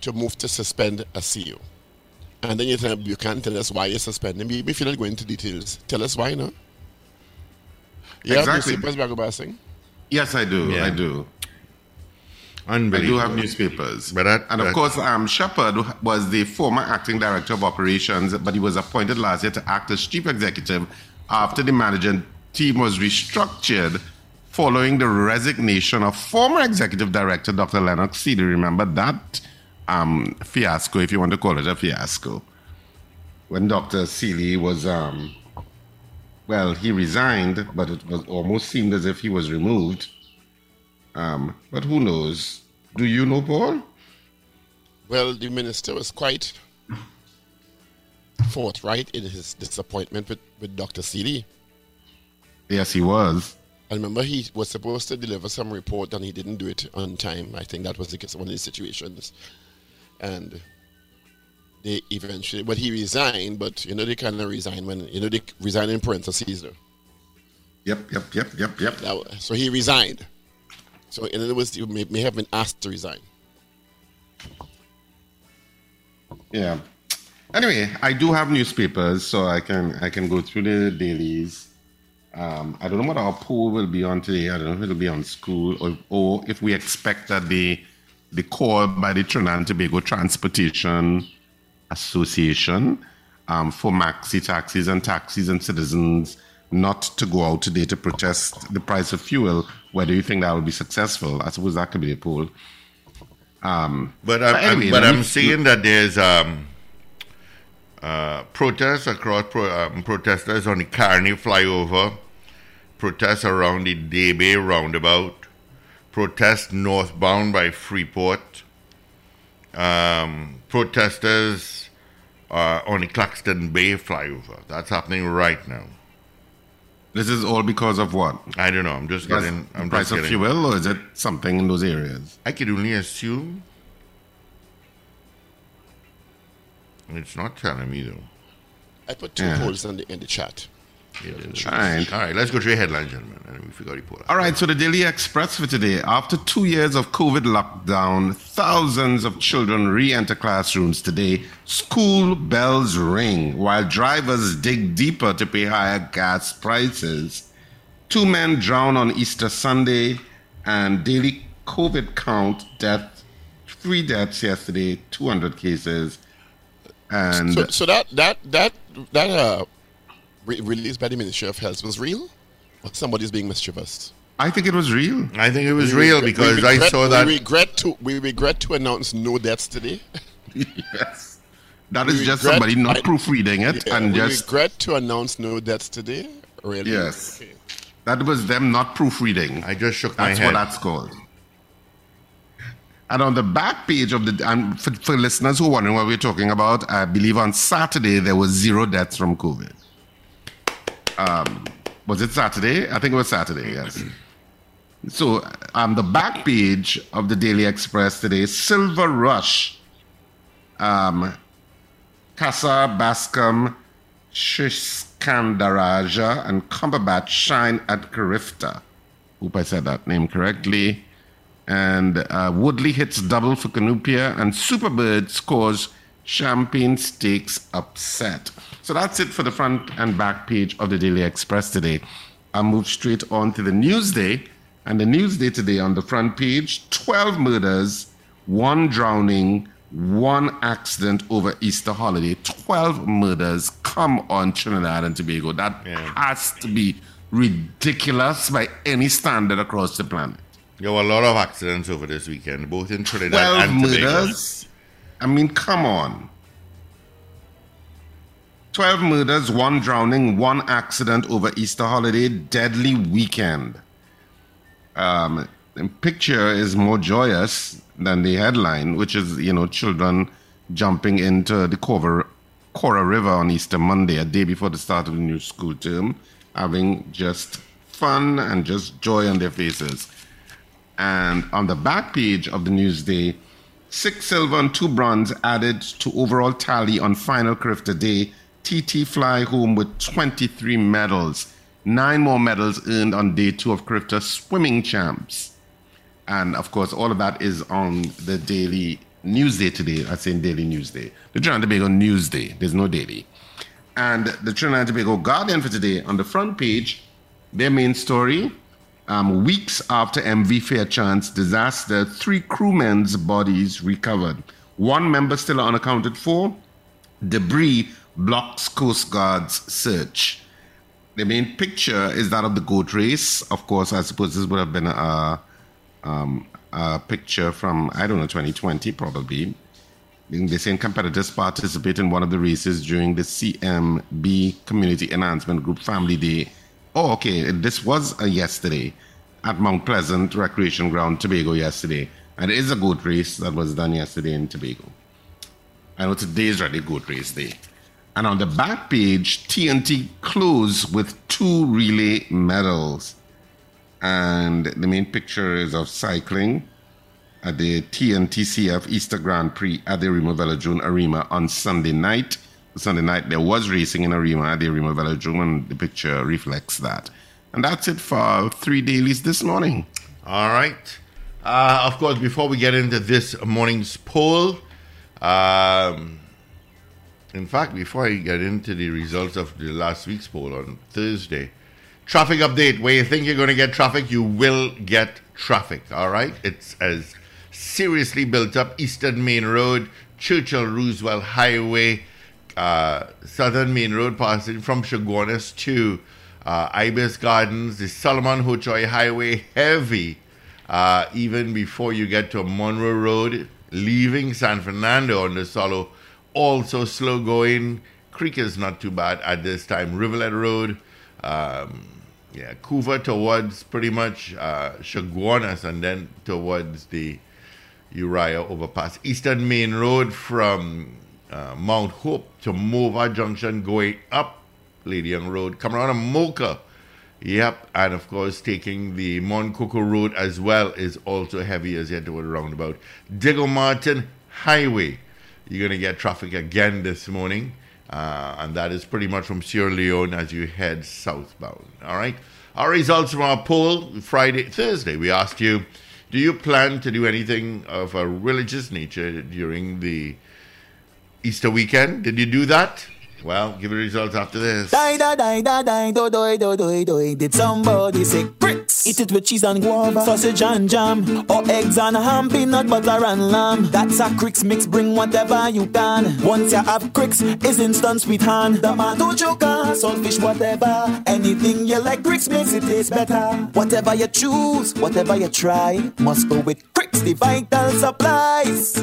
to move to suspend a CEO. And then you tell you can't tell us why you're suspending. Maybe if you're not going into details, tell us why, no? Yeah, exactly. Yes, I do. Yeah. I do. I do have newspapers. But that, and of that, course, um, Shepard was the former acting director of operations, but he was appointed last year to act as chief executive after the management team was restructured following the resignation of former executive director Dr. Lennox Sealy. Remember that um, fiasco, if you want to call it a fiasco, when Dr. Sealy was um, well, he resigned, but it was almost seemed as if he was removed. Um, but who knows? Do you know, Paul? Well, the minister was quite forthright in his disappointment with, with Dr. Sealy. Yes, he was. I remember he was supposed to deliver some report and he didn't do it on time. I think that was the case, one of the situations. And they eventually, but he resigned, but you know, they kind of resign when, you know, they resign in parentheses. Though. Yep, yep, yep, yep, yep. That, so he resigned. So in other words, you may, may have been asked to resign. Yeah. Anyway, I do have newspapers, so I can I can go through the dailies. Um, I don't know what our poll will be on today. I don't know if it'll be on school or, or if we expect that the the call by the Trinidad and Tobago Transportation Association um, for maxi taxis and taxis and citizens not to go out today to protest the price of fuel. Whether you think that will be successful, I suppose that could be a poll. Um, But I'm, But anyway, I'm, but I'm seeing that there's um, uh, protests across pro, um, protesters on the Carney flyover, protests around the Bay roundabout, protests northbound by Freeport, um, protesters uh, on the Claxton Bay flyover. That's happening right now. This is all because of what? I don't know. I'm just Because getting. I'm price just of getting. fuel, or is it something in those areas? I could only assume. It's not telling me though. I put two Yeah. polls in the, in the chat. All right. All right, let's go to your headline, gentlemen, and we figure report. All right, so the Daily Express for today. After two years of COVID lockdown, thousands of children re enter classrooms today. School bells ring while drivers dig deeper to pay higher gas prices. Two men drown on Easter Sunday, and daily COVID count death three deaths yesterday, 200 cases. And So, so that that that that uh, re- release by the Ministry of Health was real, or somebody's being mischievous. I think it was real. I think it was We real regret- because we I saw that. We regret to we regret to announce no deaths today. yes. That is We just regret- somebody not I- proofreading it Yeah, and we just. regret to announce no deaths today. Really? Yes. Okay. That was them not proofreading. I just shook my That's head. what that's called. And on the back page of the, and for, for listeners who are wondering what we're talking about, I believe on Saturday there was zero deaths from COVID. Um, was it Saturday? I think it was Saturday, yes. So, um, the back page of the Daily Express today, Silver Rush, um, Casa Bascom, Shishkandaraja, and Cumberbatch shine at Carifta. Hope I said that name correctly. And uh, Woodley hits double for Cunupia, and Superbird scores Champagne Stakes upset. So that's it for the front and back page of the Daily Express today. I'll move straight on to the Newsday. And the Newsday today on the front page 12 murders, one drowning, one accident over Easter holiday. 12 murders. Come on, Trinidad and Tobago. That Yeah. has to be ridiculous by any standard across the planet. There were a lot of accidents over this weekend, both in Trinidad 12 and Tobago. murders? I mean, come on. 12 murders, one drowning, one accident over Easter holiday, deadly weekend. Um, the picture is more joyous than the headline, which is, you know, children jumping into the Caura, River on Easter Monday, a day before the start of the new school term, having just fun and just joy on their faces. And on the back page of the Newsday, six silver and two bronze added to overall tally on final Carifta Day. TT fly home with 23 medals. Nine more medals earned on day two of Carifta swimming champs. And of course, all of that is on the daily Newsday today. I say Daily Newsday. The Trinidad and Tobago Newsday. There's no daily. And the Trinidad and Tobago Guardian for today, on the front page, their main story um, weeks after MV Fairchance disaster, three crewmen's bodies recovered. One member still unaccounted for. Debris blocks Coast Guard's search. The main picture is that of the goat race. Of course, I suppose this would have been a, um, a picture from, I don't know, 2020 probably. They're saying competitors participate in one of the races during the CMB Community Enhancement Group Family Day. Oh, okay. This was yesterday at Mount Pleasant Recreation Ground, Tobago, yesterday. And it is a goat race that was done yesterday in Tobago. I know today is really goat race day. And on the back page, TNT closed with two relay medals. And the main picture is of cycling at the TNTCF Easter Grand Prix at the Arima Velodrome Arima on Sunday night. Sunday night, there was racing in Arima at the Arima Velodrome, and the picture reflects that. And that's it for three dailies this morning. All right. Uh, of course, before we get into this morning's poll, um, in fact, before I get into the results of the last week's poll on Thursday, traffic update. Where you think you're going to get traffic, you will get traffic. All right. It's as seriously built up Eastern Main Road, Churchill Roosevelt Highway, uh, Southern Main Road passing from Chaguanas to uh, Ibis Gardens, the Solomon Hochoy Highway, heavy uh, even before you get to Monroe Road, leaving San Fernando on the Solo, also slow going. Creek is not too bad at this time. Rivulet Road, um, yeah, Couva towards pretty much uh, Chaguanas and then towards the Uriah overpass. Eastern Main Road from uh, Mount Hope to Morvant Junction going up Lady Young Road. Come around to Mocha. Yep, and of course taking the Moncoko Road as well is also heavy as head toward the roundabout. Diego Martin Highway. You're going to get traffic again this morning. Uh, and that is pretty much from Sierra Leone as you head southbound. All right. Our results from our poll Friday, Thursday. We asked you, do you plan to do anything of a religious nature during the Easter weekend? Did you do that? Well, give the results after this. Die, die, die, die, die, do, do, do, do, do. Did somebody say grits? Eat it with cheese and guava, sausage and jam, or eggs and ham, peanut butter and lamb. That's a Crix mix, bring whatever you can. Once you have Crix, it's instant sweet hand. Tomato choka, saltfish, whatever. Anything you like, Crix makes it taste better. Whatever you choose, whatever you try, must go with Crix, the vital supplies.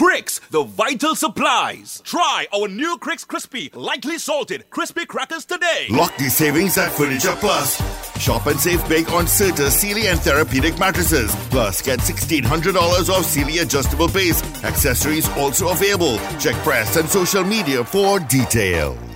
Crix, the vital supplies. Try our new Crix Crispy, lightly salted, crispy crackers today. Lock these savings at Furniture Plus. Shop and save big on Serta, Sealy, and Therapeutic mattresses. Plus, get $1,600 off Sealy adjustable base. Accessories also available. Check press and social media for details.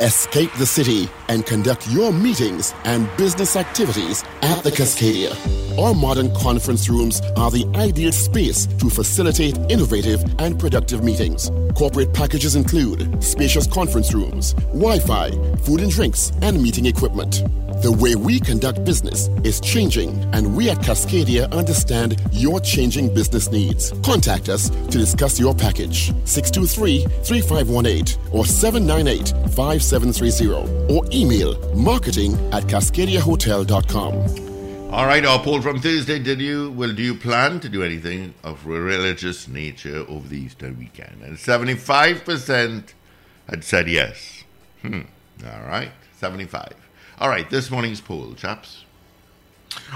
Escape the city and conduct your meetings and business activities at the Cascadia. Our modern conference rooms are the ideal space to facilitate innovative and productive meetings. Corporate packages include spacious conference rooms, Wi Fi, food and drinks, and meeting equipment. The way we conduct business is changing, and we at Cascadia understand your changing business needs. Contact us to discuss your package 623 3518 or 798 5730 or email marketing at cascadiahotel.com. All right, our poll from Thursday. Did you well do you plan to do anything of religious nature over the Easter weekend? And 75% had said yes. Hmm. All right. 75. All right, this morning's poll, chaps.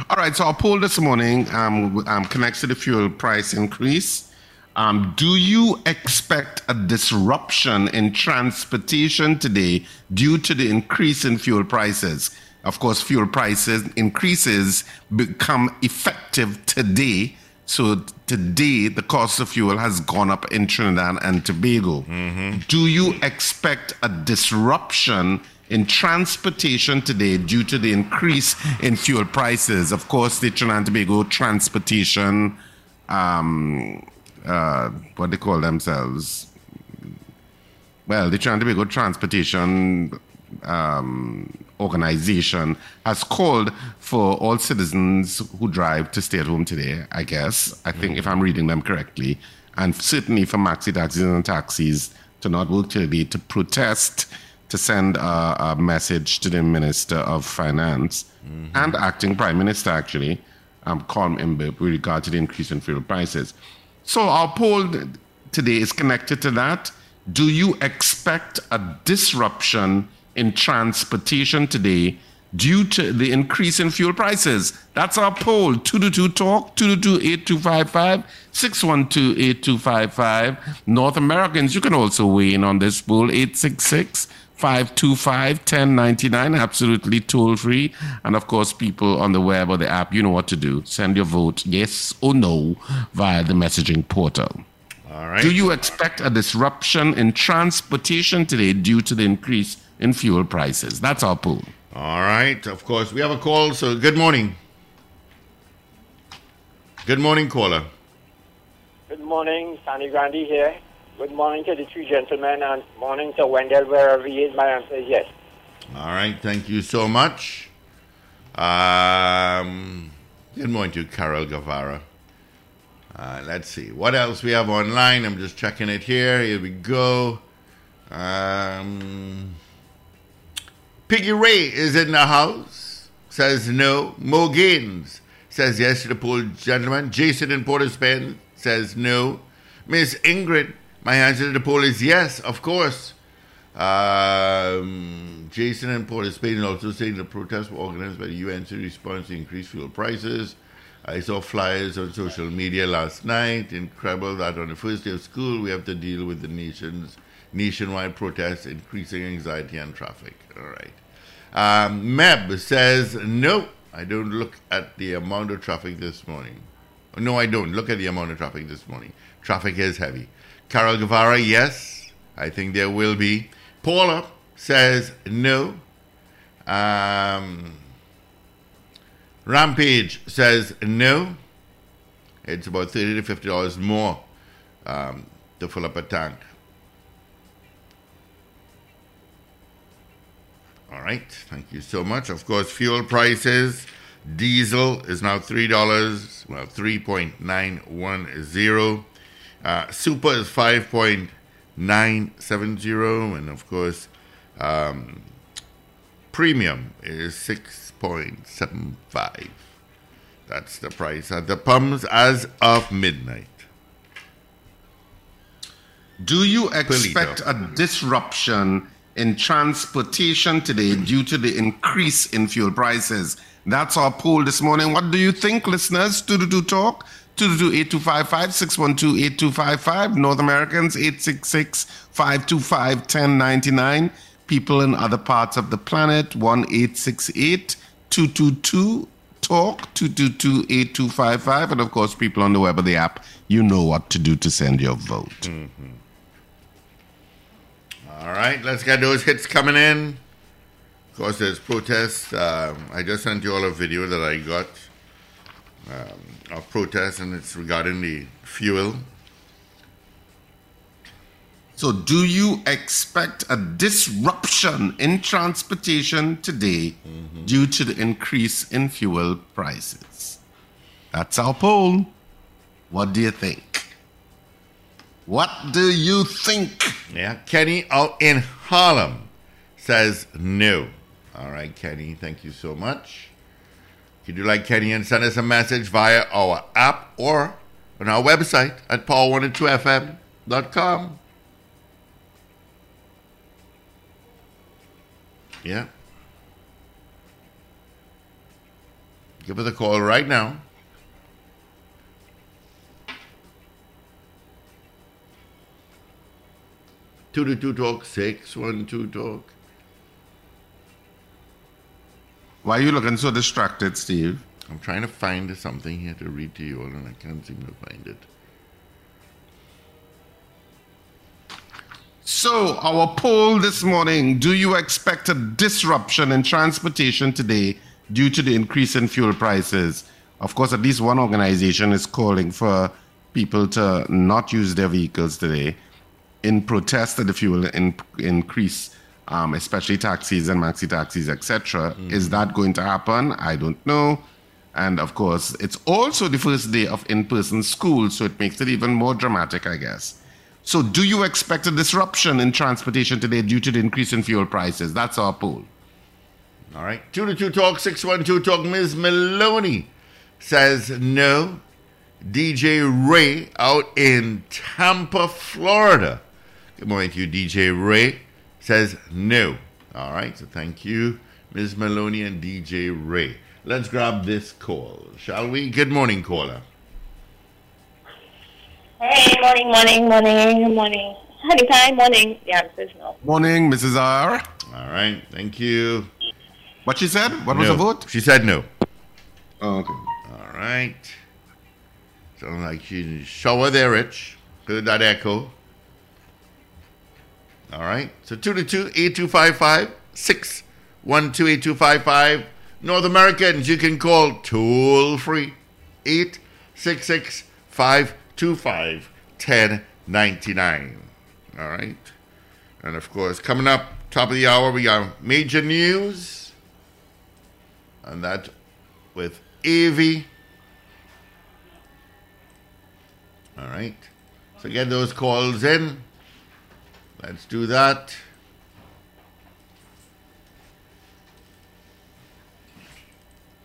All right, so our poll this morning um, um, connects to the fuel price increase. Um, do you expect a disruption in transportation today due to the increase in fuel prices? Of course, fuel prices increases become effective today. So today, the cost of fuel has gone up in Trinidad and Tobago. Do you expect a disruption in transportation today due to the increase in fuel prices? Of course, the Trinidad and Tobago transportation, um, uh, what they call themselves, well, the Trinidad and Tobago Transportation um, Organization has called for all citizens who drive to stay at home today, I guess. I think if I'm reading them correctly. And certainly for maxi taxis and taxis to not work today to protest, to send a, a message to the Minister of Finance and acting Prime Minister, actually, um, Colm Imbert, with regard to the increase in fuel prices. So our poll today is connected to that. Do you expect a disruption in transportation today due to the increase in fuel prices? That's our poll. 222 Talk, 222 8255, 612 8255. North Americans, you can also weigh in on this poll. 866 525 1099, absolutely toll free. And of course, people on the web or the app, you know what to do. Send your vote, yes or no, via the messaging portal. All right. Do you expect a disruption in transportation today due to the increase in fuel prices? That's our poll. All right. Of course, we have a call. So, good morning. Good morning, caller. Good morning, Sandy Grandi here. Good morning to the two gentlemen and morning to Wendell wherever he is. My answer is yes. All right. Thank you so much. Um, good morning to Carol Guevara. Uh, let's see what else we have online. I'm just checking it here. Here we go. Um, Piggy Ray is in the house. Says no. Mo Gaines says yes to the poll, gentlemen. Jason in Port of Spain says no. Miss Ingrid, my answer to the poll is yes, of course. Um, Jason Port of Spain also saying the protests were organized by the UN to respond to increased fuel prices. I saw flyers on social media last night. Incredible that on the first day of school we have to deal with the nation's nationwide protests, increasing anxiety and traffic. All right. Um, Meb says, no, I don't look at the amount of traffic this morning. No, I don't. Look at the amount of traffic this morning. Traffic is heavy. Carol Guevara, yes, I think there will be. Paula says, no. Um, Rampage says, no. It's about 30 to $50 more um, to fill up a tank. All right, thank you so much. Of course, fuel prices. Diesel is now three dollars, well, three point nine one zero. Uh, super is five point nine seven zero, and of course, um, premium is six point seven five. That's the price at the pumps as of midnight. Do you expect a disruption in transportation today due to the increase in fuel prices? That's our poll this morning. What do you think, listeners? 222 Talk, 222-8255, 612-8255. North Americans, 866-525-1099. People in other parts of the planet, 1-868-222-TALK, 222-8255. And of course, people on the web or the app, you know what to do to send your vote. All right, let's get those hits coming in. Of course, there's protests. Um, I just sent you all a video that I got um, of protests, and it's regarding the fuel. So, do you expect a disruption in transportation today due to the increase in fuel prices? That's our poll. What do you think? What do you think? Yeah, Kenny out in Harlem says no. All right, Kenny, thank you so much. If you like Kenny and send us a message via our app or on our website at power102fm.com. Yeah. Give us a call right now. Two to two talk six one two talk. Why are you looking so distracted, Steve? I'm trying to find something here to read to you all, and I can't seem to find it. So, our poll this morning do you expect a disruption in transportation today due to the increase in fuel prices? Of course, at least one organization is calling for people to not use their vehicles today in protest of the fuel in, increase, um, especially taxis and maxi taxis, etc. Is that going to happen? I don't know. And of course, it's also the first day of in person school, so it makes it even more dramatic, I guess. So, do you expect a disruption in transportation today due to the increase in fuel prices? That's our poll. All right. Two to two talk, 612 talk. Ms. Maloney says no. DJ Ray out in Tampa, Florida. Good morning to you, DJ Ray. Says no. All right. So thank you. Ms. Maloney and DJ Ray. Let's grab this call, shall we? Good morning, caller. Hey, morning, morning, morning, morning. Honey time, morning. The answer is no. Morning, Mrs. R. All right, thank you. What she said? What was No. the vote? She said no. Oh, okay. All right. Sounds like she shower there, Rich. Good that echo. All right. So 222 8255 612 8255. North Americans, you can call toll free 866 525 1099. All right. And of course, coming up, top of the hour, we got major news. And that with Evie. All right. So get those calls in. Let's do that.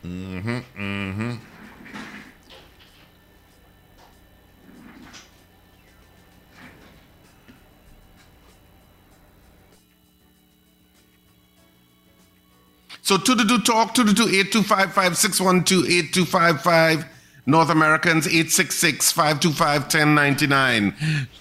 Mm-hmm. Mm-hmm. So 222 talk 222 8255 612 8255 North Americans 866 525 1099.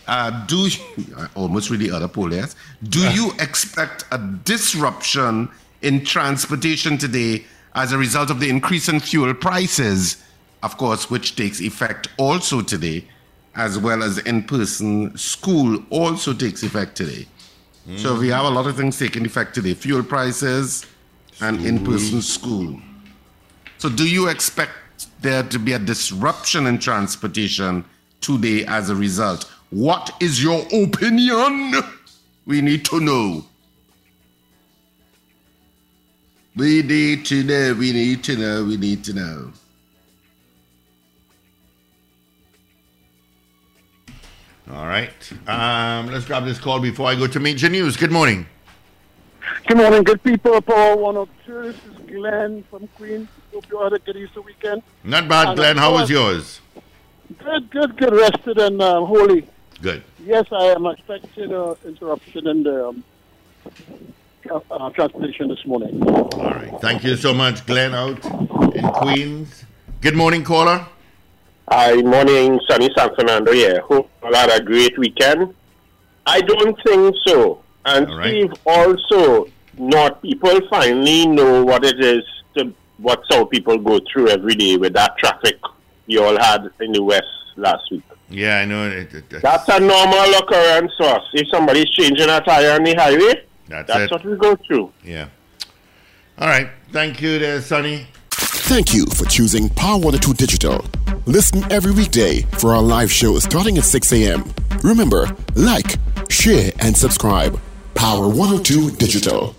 Uh, do you, I almost read the other poll, yes? Do you expect a disruption in transportation today as a result of the increase in fuel prices? Of course, which takes effect also today, as well as in person school also takes effect today. So we have a lot of things taking effect today fuel prices and in person school. So, do you expect there to be a disruption in transportation today as a result? What is your opinion? We need to know. We need to know, we need to know, we need to know. All right. Um, let's grab this call before I go to major news. Good morning. Good morning, good people. Power 102. This is Glenn from Queens. Hope you had a good Easter weekend. Not bad, And, Glenn. How was yours? Good, good, good. Rested and uh, holy. Good. Yes, I am expecting an interruption in the um, uh, transportation this morning. All right. Thank you so much, Glenn, out in Queens. Good morning, caller. Hi, morning, sunny San Fernando here. Hope you had a great weekend. I don't think so. And All right. Steve, also, not people finally know what it is to what some people go through every day with that traffic you all had in the West last week. Yeah, I know. It, it, That's a normal occurrence for us. If somebody's changing a tire on the highway, That's that's what we go through. Yeah. All right. Thank you there, Sonny. Thank you for choosing Power 102 Digital. Listen every weekday for our live show starting at 6 a.m. Remember, like, share, and subscribe. Power 102 Digital.